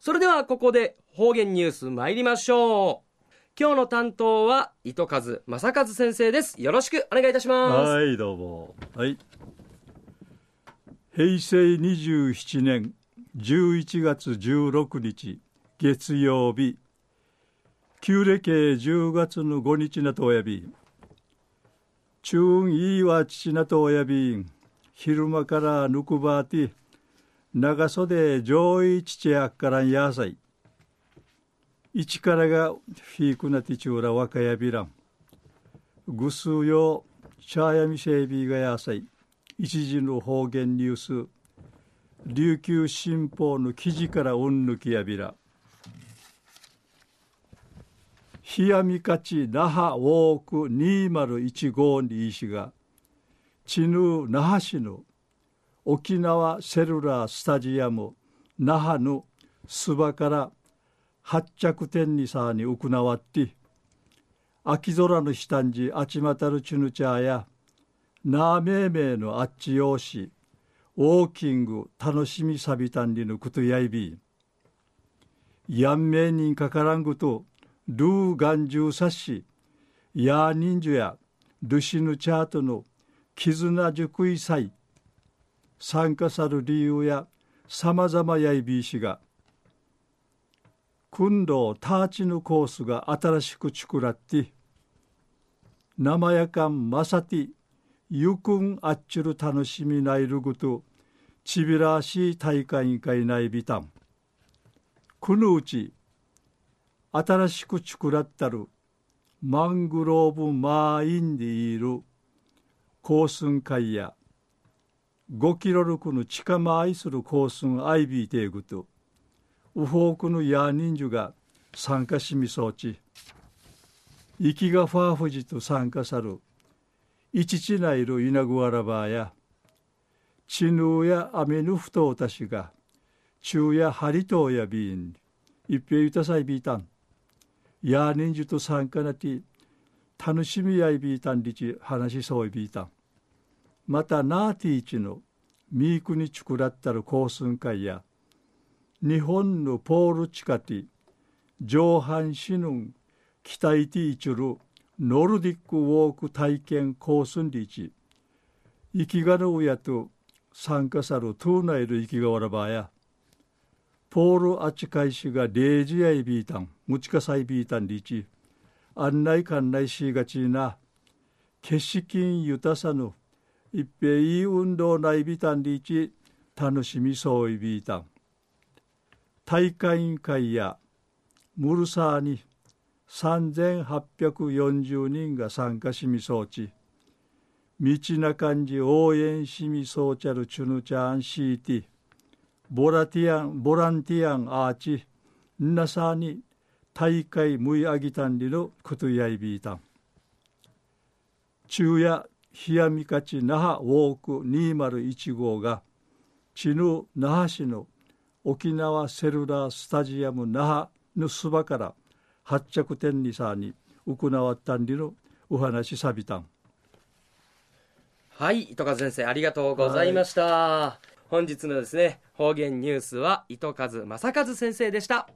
それではここで方言ニュース参りましょう。今日の担当は糸数正和先生です。よろしくお願いいたします。はいどうも。はい。平成27年11月16日月曜日。旧暦10月の5日なとおやび。中いいは父なとおやび。昼間からぬくばて長袖上位父やからんやさい。一からがフィークナティチューラ若やびらん。ぐすうよチャーヤミセイビーがやさい。一時の方言ニュース。琉球新報の記事からうんぬきやびら冷やみかち那覇ウォーク2015にいしが。ちぬ那覇市の沖縄セルラースタジアム那覇のすばから発着点にさに行わって秋空の下んじあちまたるちぬちゃやなめめのあっちようしウォーキング楽しみさびたんりのことやいびやんめいにんかからんぐとルーガンジューサッシやーンジュやルシヌチャートの絆熟い祭参加さる理由やさまざまやいびいしが訓導ターチのコースが新しく作らって生やかんまさてゆくんあっちゅる楽しみないるぐとちびらしい大会委員会ないびたん。このうち新しく作らったるマングローブマーインでいる高寸会や5キロルクの近ま愛する高寸アイビーテーグとウフォークのヤーニンジュが参加しみそうち生きがファーフジと参加さるいちちないる稲ぐわらばやちぬやアメヌフトウたしが中やハリトウやビーン一平ゆたさいビータンヤーニンジュと参加なて楽しみやいビータンりち話しそういビータンまたナーティーチのミークにちくらったる高寸会や日本のポールチカティ上半身の期待ティーチュルノルディックウォーク体験コースンリーチ生きがのうやと参加さるトゥーナイル生きがわらばやポールアチカイシがレージアイビータンムチカサイビータンリーチ案内館内しがちな決し金ゆたさぬ一平いい運動内ビタンリーチ楽しみそういビータン大会委員会やムルサーに3840人が参加しみそうち。道な感じ応援しみそうちゃるチュヌチャンシーティ。ボラティアンボランティアンアーチ。んなさに大会むいあぎたんりのことやいびいたん。昼夜冷やみかち那覇ウォーク201号がちぬ那覇市の沖縄セルラースタジアム那覇のすばから発着点にさに行わったんりのお話さびたん。はい糸数先生ありがとうございました、はい、本日のですね方言ニュースは糸数正和先生でした